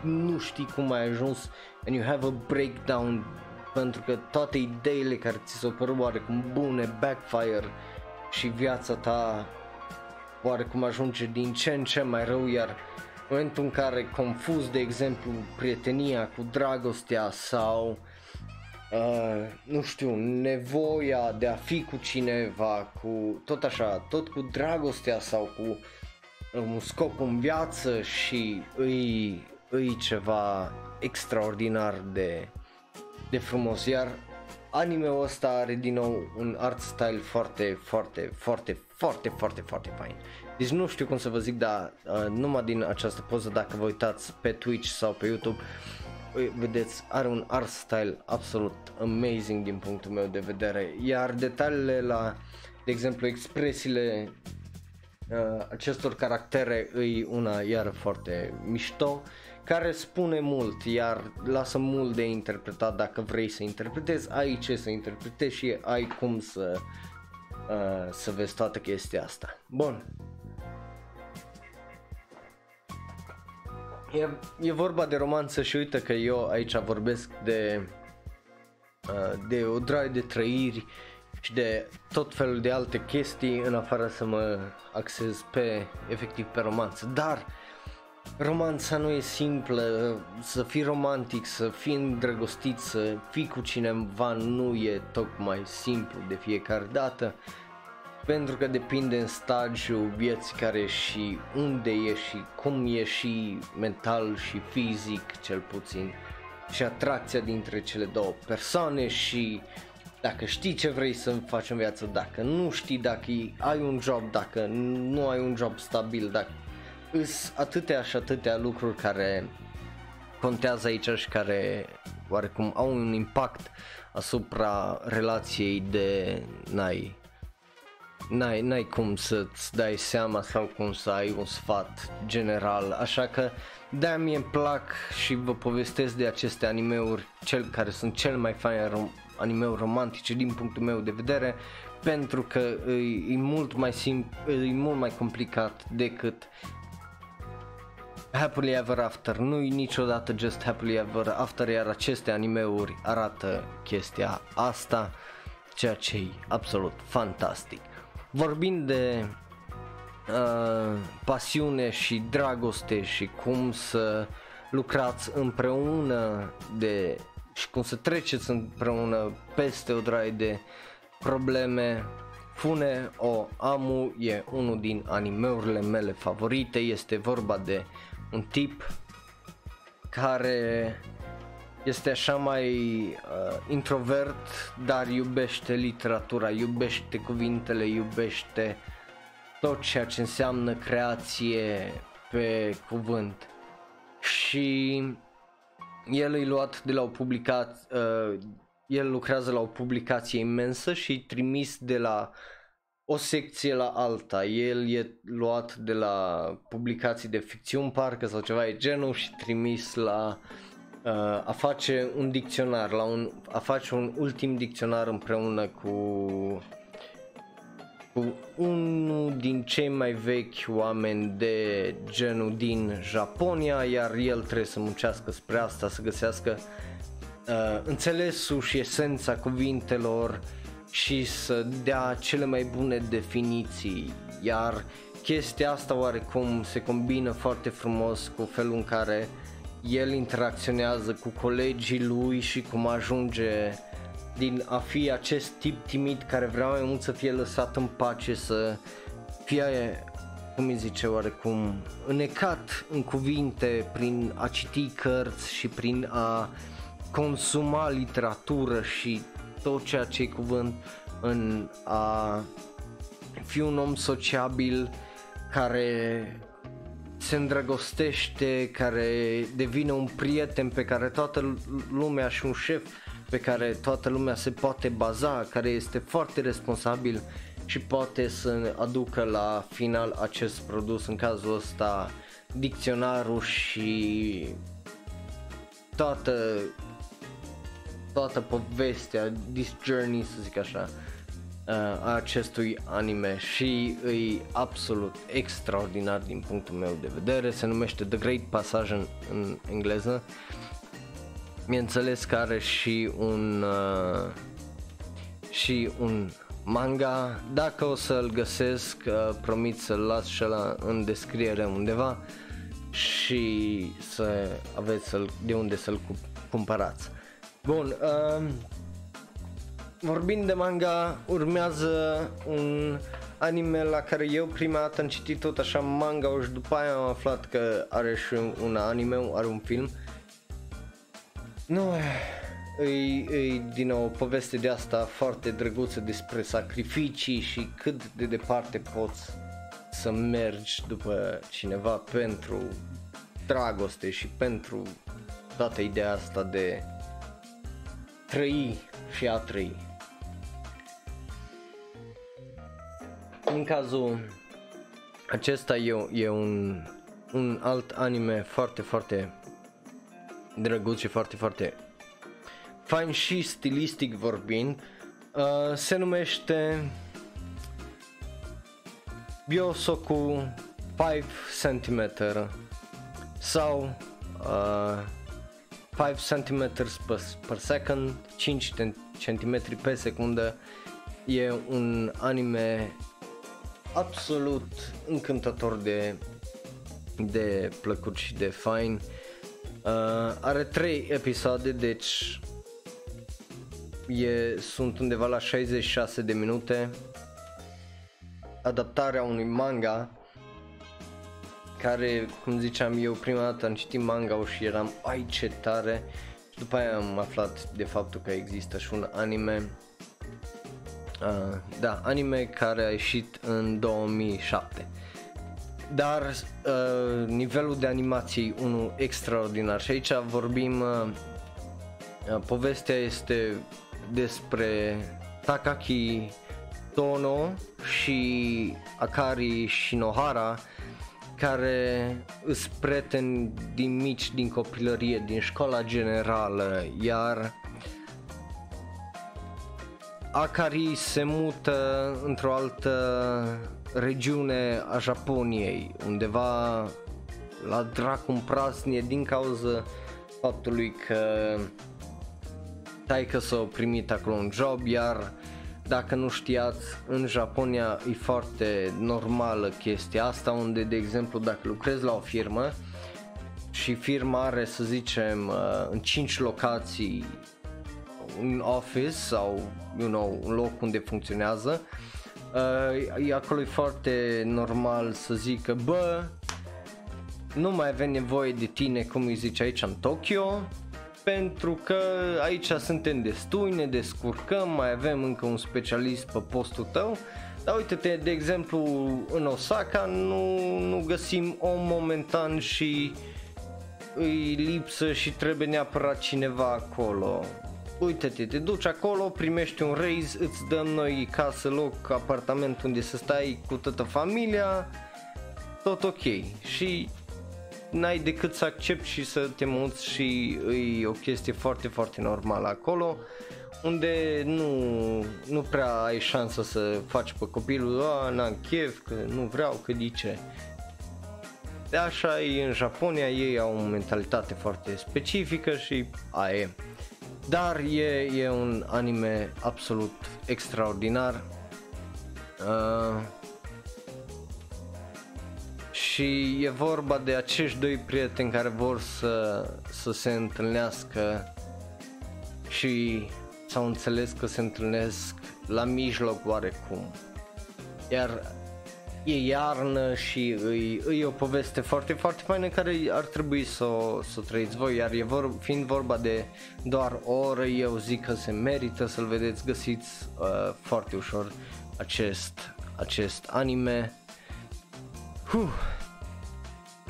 nu știi cum ai ajuns and you have a breakdown pentru că toate ideile care ți s-au părut oarecum bune backfire și viața ta oarecum ajunge din ce în ce mai rău iar în momentul în care confuz de exemplu prietenia cu dragostea sau uh, nu știu, nevoia de a fi cu cineva, cu tot așa, tot cu dragostea sau cu un scop în viață și îi, îi ceva extraordinar de, de frumos, iar anime-ul ăsta are din nou un art style foarte, foarte, foarte, foarte, foarte, foarte fain. Deci nu știu cum să vă zic, dar uh, numai din această poză, dacă vă uitați pe Twitch sau pe YouTube, vedeți, are un art style absolut amazing din punctul meu de vedere, iar detaliile la, de exemplu, expresiile uh, acestor caractere îi una iar foarte mișto, care spune mult, iar lasă mult de interpretat dacă vrei să interpretezi, ai ce să interpretezi și ai cum să, uh, să vezi toată chestia asta. Bun, E, e vorba de romanță și uite că eu aici vorbesc de, uh, de o draie de trăiri și de tot felul de alte chestii în afară să mă axez pe efectiv pe romanță. Dar romanța nu e simplă, să fii romantic, să fii îndrăgostit, să fii cu cineva nu e tocmai simplu de fiecare dată pentru că depinde în stagiul vieții care și unde e și cum e și mental și fizic cel puțin și atracția dintre cele două persoane și dacă știi ce vrei să faci în viață, dacă nu știi, dacă ai un job, dacă nu ai un job stabil, dacă îs atâtea și atâtea lucruri care contează aici și care oarecum au un impact asupra relației de n-ai n-ai, n-ai cum să-ți dai seama sau cum să ai un sfat general, așa că de mie îmi plac și vă povestesc de aceste animeuri cel care sunt cel mai fain rom- animeuri romantice din punctul meu de vedere pentru că e, e mult mai simplu, e mult mai complicat decât Happily Ever After, nu e niciodată just Happily Ever After, iar aceste animeuri arată chestia asta, ceea ce e absolut fantastic. Vorbind de uh, pasiune și dragoste și cum să lucrați împreună de și cum să treceți împreună peste o draie de probleme Fune o Amu e unul din animeurile mele favorite, este vorba de un tip care este așa mai uh, introvert, dar iubește literatura, iubește cuvintele, iubește tot ceea ce înseamnă creație pe cuvânt. Și el e luat de la o publicație, uh, el lucrează la o publicație imensă și trimis de la o secție la alta. El e luat de la publicații de ficțiuni parcă sau ceva e genul și trimis la uh, uh, a face un dicționar, la un, a face un ultim dicționar împreună cu cu unul din cei mai vechi oameni de genul din Japonia, iar el trebuie să muncească spre asta, să găsească uh, înțelesul și esența cuvintelor și să dea cele mai bune definiții, iar chestia asta oarecum se combină foarte frumos cu felul în care el interacționează cu colegii lui și cum ajunge din a fi acest tip timid care vrea mai mult să fie lăsat în pace, să fie, cum îi zice oarecum, înecat în cuvinte prin a citi cărți și prin a consuma literatură și tot ceea ce e cuvânt în a fi un om sociabil care se îndrăgostește, care devine un prieten pe care toată lumea și un șef pe care toată lumea se poate baza, care este foarte responsabil și poate să aducă la final acest produs, în cazul ăsta dicționarul și toată toată povestea, this journey să zic așa uh, a acestui anime și e absolut extraordinar din punctul meu de vedere, se numește The Great Passage în, în engleză. Bineînțeles că are și un uh, și un manga, dacă o să-l găsesc, uh, promit să-l las și la în descriere undeva și să aveți să de unde să-l cumpărați. Bun, uh, vorbind de manga, urmează un anime la care eu prima dată am citit tot așa manga și după aia am aflat că are și un anime, are un film. Nu, e, e din nou o poveste de asta foarte drăguță despre sacrificii și cât de departe poți să mergi după cineva pentru dragoste și pentru toată ideea asta de trăi și a trăi. În cazul acesta e, e un, un alt anime foarte, foarte drăguț și foarte, foarte fain și stilistic vorbind. Uh, se numește Biosoku 5 cm sau uh, 5 cm per, per second, 5 cm pe secundă. E un anime absolut încântător de, de plăcut și de fain. Uh, are 3 episoade, deci e, sunt undeva la 66 de minute. Adaptarea unui manga care, cum ziceam eu, prima dată am citit manga și eram, ai ce tare. Și după aia am aflat de faptul că există și un anime. Uh, da, anime care a ieșit în 2007 dar uh, nivelul de animație unul extraordinar. Și aici vorbim uh, uh, povestea este despre Takaki Tono și Akari Shinohara care îs prieteni din mici, din copilărie, din școala generală, iar Akari se mută într-o altă regiune a Japoniei, undeva la dracu în prasnie din cauza faptului că taică s-a primit acolo un job, iar dacă nu știați, în Japonia e foarte normală chestia asta, unde, de exemplu, dacă lucrezi la o firmă și firma are, să zicem, uh, în 5 locații un office sau, you know, un loc unde funcționează, uh, e acolo e foarte normal să zică, bă, nu mai avem nevoie de tine, cum îi zice aici în Tokyo, pentru că aici suntem destui, ne descurcăm, mai avem încă un specialist pe postul tău, dar uite-te, de exemplu, în Osaka nu, nu găsim om momentan și îi lipsă și trebuie neapărat cineva acolo. Uite-te, te duci acolo, primești un raise, îți dăm noi casă, loc, apartament unde să stai cu toată familia, tot ok. Și n-ai decât să accepti și să te muți și e o chestie foarte, foarte normală acolo unde nu, nu prea ai șansă să faci pe copilul, a, n-am chef, că nu vreau, că de ce. De așa e în Japonia, ei au o mentalitate foarte specifică și aia e. Dar e, e un anime absolut extraordinar. Uh, și e vorba de acești doi prieteni care vor să, să se întâlnească și s-au înțeles că se întâlnesc la mijloc oarecum. Iar e iarnă și e, e o poveste foarte, foarte faină care ar trebui să o, să o trăiți voi, iar e vor, fiind vorba de doar o oră, eu zic că se merită să-l vedeți, găsiți uh, foarte ușor acest, acest anime. Huh.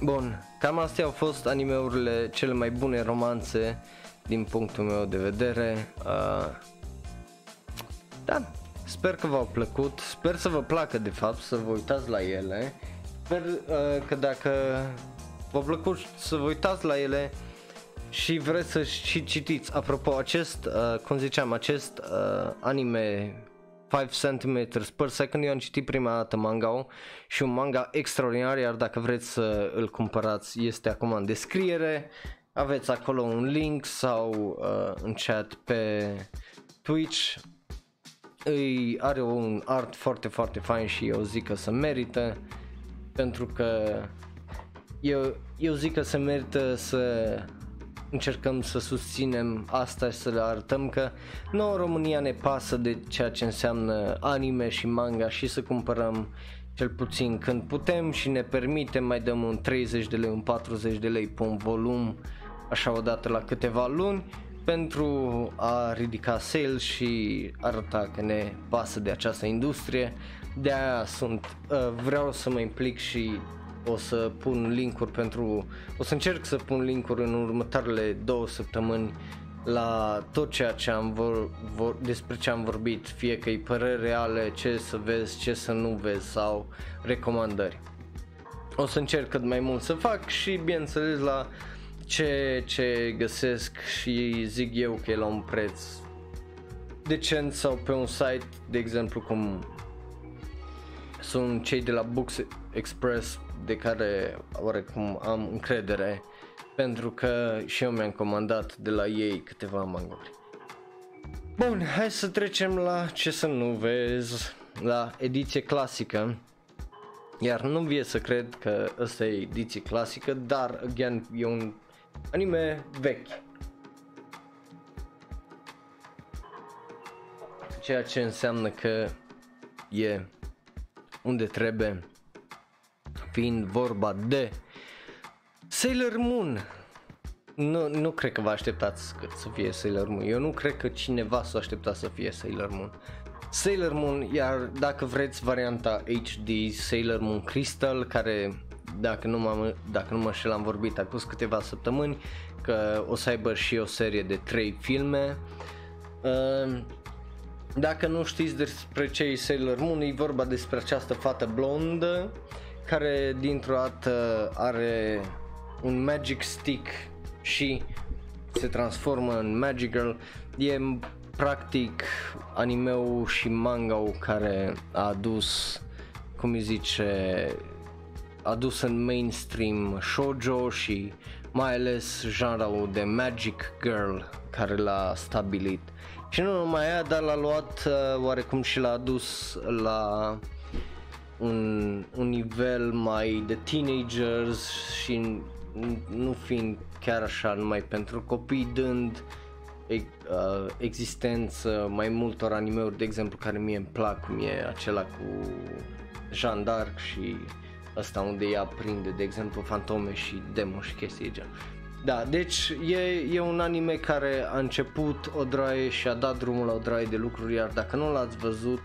Bun, cam astea au fost animeurile cele mai bune romanțe din punctul meu de vedere. Uh, da, Sper că v-au plăcut, sper să vă placă de fapt, să vă uitați la ele. Sper uh, că dacă v-a plăcut să vă uitați la ele și vreți să și citiți. Apropo, acest, uh, cum ziceam, acest uh, anime 5 cm per second, eu am citit prima dată manga și un manga extraordinar, iar dacă vreți să îl cumpărați este acum în descriere. Aveți acolo un link sau uh, în chat pe Twitch îi are un art foarte foarte fain și eu zic că se merită pentru că eu, eu zic că se merită să încercăm să susținem asta și să le arătăm că nouă România ne pasă de ceea ce înseamnă anime și manga și să cumpărăm cel puțin când putem și ne permitem mai dăm un 30 de lei, un 40 de lei pe un volum așa odată la câteva luni pentru a ridica sales și arăta că ne pasă de această industrie. De aia sunt, uh, vreau să mă implic și o să pun linkuri pentru, o să încerc să pun linkuri în următoarele două săptămâni la tot ceea ce am vor, vor, despre ce am vorbit, fie că e păreri reale, ce să vezi, ce să nu vezi sau recomandări. O să încerc cât mai mult să fac și bineînțeles la ce, ce găsesc și zic eu că e la un preț decent sau pe un site, de exemplu cum sunt cei de la Books Express de care oarecum am încredere pentru că și eu mi-am comandat de la ei câteva manguri. Bun, hai să trecem la ce să nu vezi, la ediție clasică. Iar nu vie să cred că asta e ediție clasică, dar again e un anime vechi. Ceea ce înseamnă că e unde trebuie, fiind vorba de Sailor Moon. Nu, nu cred că vă așteptați să fie Sailor Moon. Eu nu cred că cineva s-a așteptat să fie Sailor Moon. Sailor Moon, iar dacă vreți varianta HD Sailor Moon Crystal, care dacă nu, m-am, dacă nu mă șel am vorbit acum câteva săptămâni că o să aibă și o serie de 3 filme. Ehm, dacă nu știți despre ce e Sailor Moon, e vorba despre această fată blondă care dintr-o dată are un magic stick și se transformă în Magic Girl. E practic animeul și manga care a adus, cum îi zice, adus în mainstream shoujo și mai ales genreul de Magic Girl care l-a stabilit. Și nu numai aia, dar l-a luat uh, oarecum și l-a adus la un, un nivel mai de teenagers și nu fiind chiar așa numai pentru copii, dând uh, existență mai multor animeuri, de exemplu, care mie îmi plac, cum e acela cu Jean d'Arc și ăsta unde ea prinde, de exemplu, fantome și demo și chestii gen. Da, deci e, e un anime care a început o draie și a dat drumul la o draie de lucruri, iar dacă nu l-ați văzut,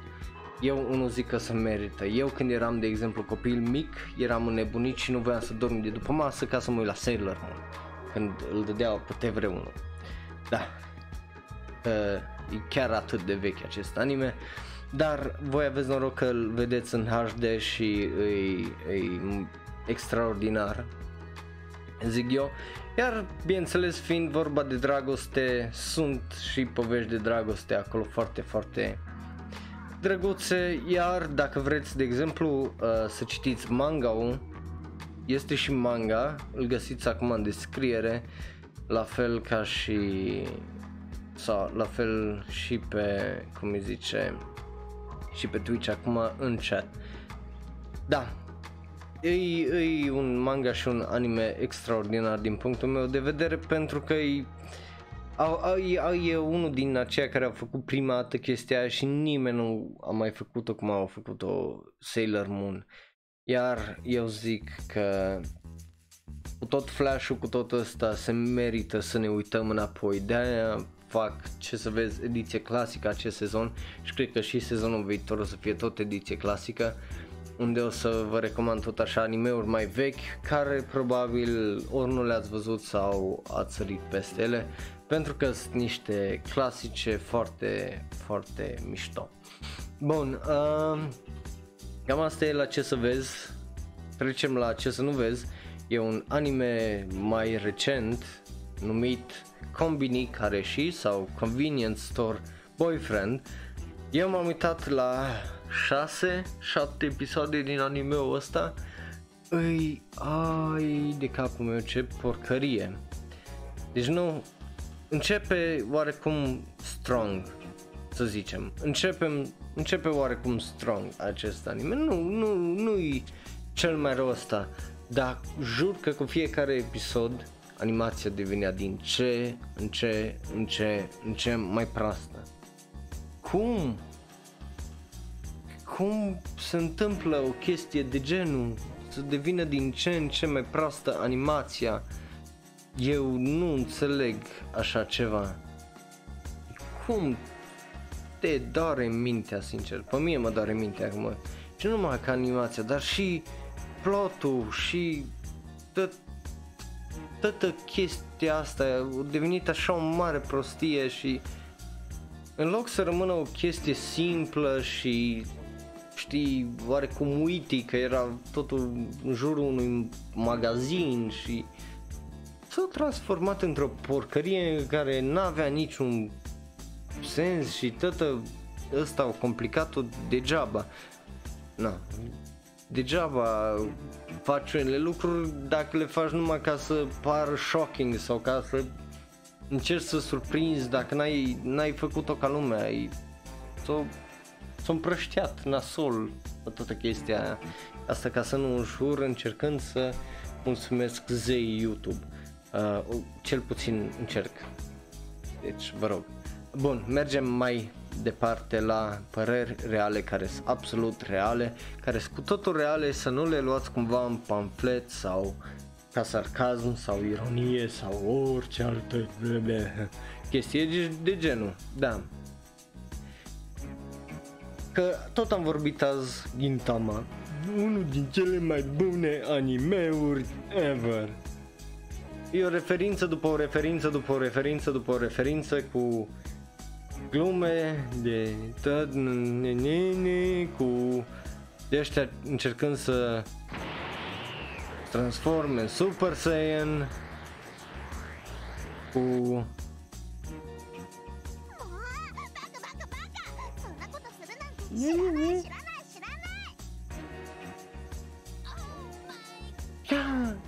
eu unul zic că se merită. Eu când eram, de exemplu, copil mic, eram înnebunit și nu voiam să dorm de după masă ca să mă uit la Sailor Moon, când îl dădeau pe TV1. Da, uh, e chiar atât de vechi acest anime. Uh, dar voi aveți noroc că îl vedeți în HD și e, e extraordinar, zic eu. Iar, bineînțeles, fiind vorba de dragoste, sunt și povești de dragoste acolo foarte, foarte drăguțe, iar dacă vreți, de exemplu, uh, să citiți manga este și manga, îl găsiți acum în descriere, la fel ca și sau la fel și pe, cum îi zice, și pe Twitch acum în chat. Da, e, e un manga și un anime extraordinar din punctul meu de vedere pentru că e, e, e unul din aceia care a făcut prima dată chestia aia și nimeni nu a mai făcut-o cum au făcut-o Sailor Moon. Iar eu zic că cu tot flash-ul, cu tot ăsta se merită să ne uităm înapoi. De-aia fac ce să vezi ediție clasică acest sezon și cred că și sezonul viitor o să fie tot ediție clasică unde o să vă recomand tot așa animeuri mai vechi care probabil ori nu le-ați văzut sau ați sărit peste ele pentru că sunt niște clasice foarte, foarte mișto. Bun, uh, cam asta e la ce să vezi, trecem la ce să nu vezi, e un anime mai recent numit Combini care și sau Convenience Store Boyfriend. Eu m-am uitat la 6, 7 episoade din anime-ul ăsta. Îi, ai de capul meu ce porcărie. Deci nu, începe oarecum strong, să zicem. Începem, începe oarecum strong acest anime. Nu, nu, nu-i cel mai rău ăsta, dar jur că cu fiecare episod animația devenea din ce în ce în ce în ce mai proastă. Cum? Cum se întâmplă o chestie de genul să devină din ce în ce mai proastă animația? Eu nu înțeleg așa ceva. Cum te doare mintea, sincer? Pe mie mă doare mintea acum. Și nu numai ca animația, dar și plotul și tot toată chestia asta a devenit așa o mare prostie și în loc să rămână o chestie simplă și știi, oarecum uiti că era totul în jurul unui magazin și s-a transformat într-o porcărie care n-avea niciun sens și toată ăsta au complicat-o degeaba. Na, degeaba faci unele lucruri dacă le faci numai ca să par shocking sau ca să încerci să surprinzi dacă n-ai, n-ai făcut-o ca lumea, ai s-o, s-o împrășteat nasol pe toată chestia aia. Asta ca să nu jur încercând să mulțumesc zei YouTube. Uh, cel puțin încerc. Deci, vă rog. Bun, mergem mai departe la păreri reale care sunt absolut reale, care sunt cu totul reale, să nu le luați cumva în pamflet sau ca sarcasm sau ironie sau orice altă [laughs] chestie de, de genul. Da. Că tot am vorbit azi Gintama, unul din cele mai bune animeuri ever. E o referință după o referință după o referință după o referință cu glume de tot nene cu de ăștia încercând să transforme în Super Saiyan cu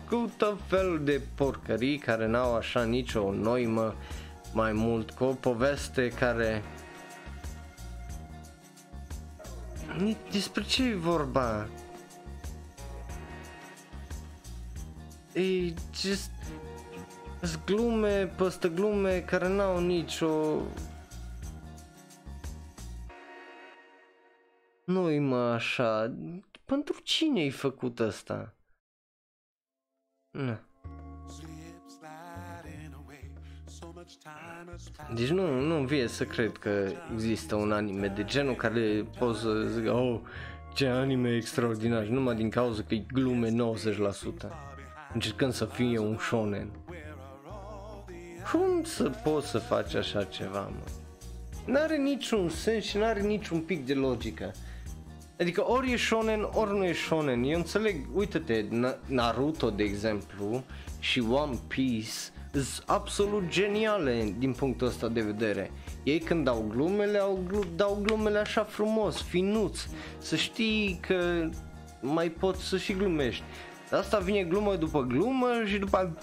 cu tot felul de porcării care n-au așa nicio noimă mai mult cu o poveste care despre ce e vorba? E just glume peste glume care n-au nicio Nu-i mă așa, pentru cine ai făcut asta? Nu. Deci nu, nu vie să cred că există un anime de genul care poți să zic, oh, ce anime extraordinar, numai din cauza că e glume 90%, încercând să fie un shonen. Cum să poți să faci așa ceva, mă? N-are niciun sens și n-are niciun pic de logică. Adică ori e shonen, ori nu e shonen. Eu înțeleg, uite-te, Naruto, de exemplu, și One Piece sunt absolut geniale din punctul ăsta de vedere. Ei când dau glumele, au glu- dau glumele așa frumos, finuț, să știi că mai poți să și glumești. Asta vine glumă după glumă și după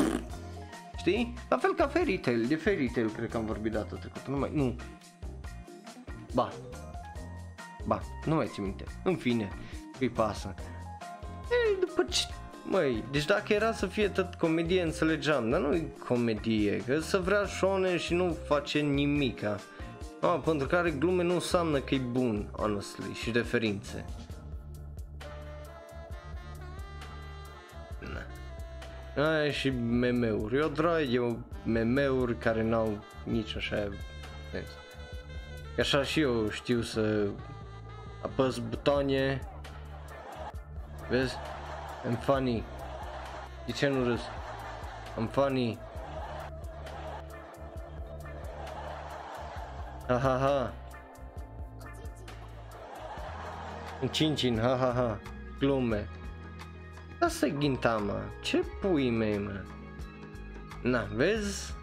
Știi? La fel ca Fairy Tail, de Fairy Tail cred că am vorbit data trecută, nu mai, nu. Ba. Ba, nu mai țin minte. În fine, îi pasă. Ei, după ce Măi, deci dacă era să fie tot comedie înțelegeam, dar nu e comedie, că să vrea șone și nu face nimica. Ah, pentru care glume nu înseamnă că e bun, honestly, și referințe. Aia și meme-uri. Eu drag eu meme-uri care n-au nici așa sens. Că așa și eu știu să apăs butoane. Vezi? I'm funny. De ce nu râs? I'm funny. Ha ha ha. Cincin, ha ha ha. Glume. Asta e ghintama. Ce pui mei, mă? Na, vezi?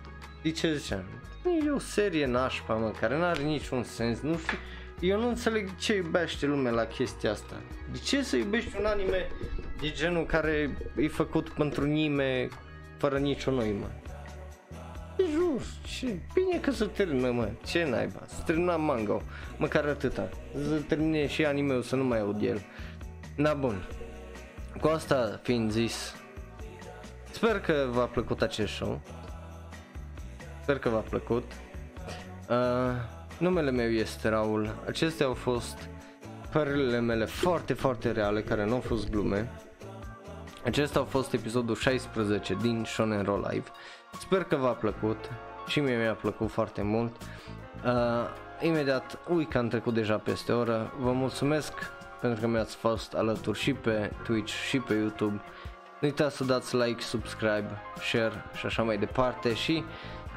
De ce ziceam? E o serie nașpa, mă, care n-are niciun sens. Nu știu, eu nu înțeleg ce iubește lumea la chestia asta. De ce să iubești un anime de genul care e făcut pentru nime fără nicio noimă? E just, ce? Bine că se termină, mă, ce naiba, să termina manga măcar atâta, să termine și anime să nu mai aud el. Na bun, cu asta fiind zis, sper că v-a plăcut acest show, sper că v-a plăcut. Uh, numele meu este Raul, acestea au fost părerile mele foarte, foarte reale, care nu au fost glume. Acesta a fost episodul 16 din Shonen Roll Live. Sper că v-a plăcut și mie mi-a plăcut foarte mult. Uh, imediat, ui că am trecut deja peste oră. Vă mulțumesc pentru că mi-ați fost alături și pe Twitch și pe YouTube. Nu uitați să dați like, subscribe, share și așa mai departe și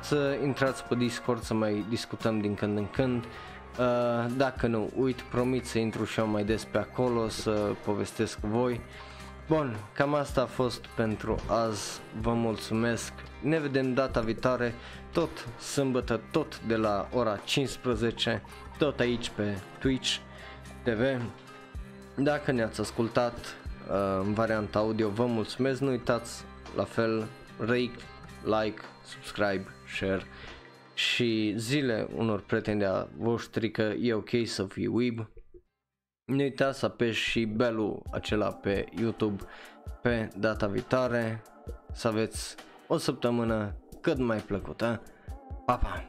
să intrați pe Discord să mai discutăm din când în când. Uh, dacă nu, uit, promit să intru și eu mai des pe acolo să povestesc cu voi. Bun, cam asta a fost pentru azi, vă mulțumesc, ne vedem data viitoare, tot sâmbătă, tot de la ora 15, tot aici pe Twitch TV. Dacă ne-ați ascultat uh, în varianta audio, vă mulțumesc, nu uitați la fel, rate, like, subscribe, share și zile unor prieteni de-a voștri că e ok să fii weeb nu uitați să apeși și belul acela pe YouTube pe data viitoare. Să aveți o săptămână cât mai plăcută. Pa, pa!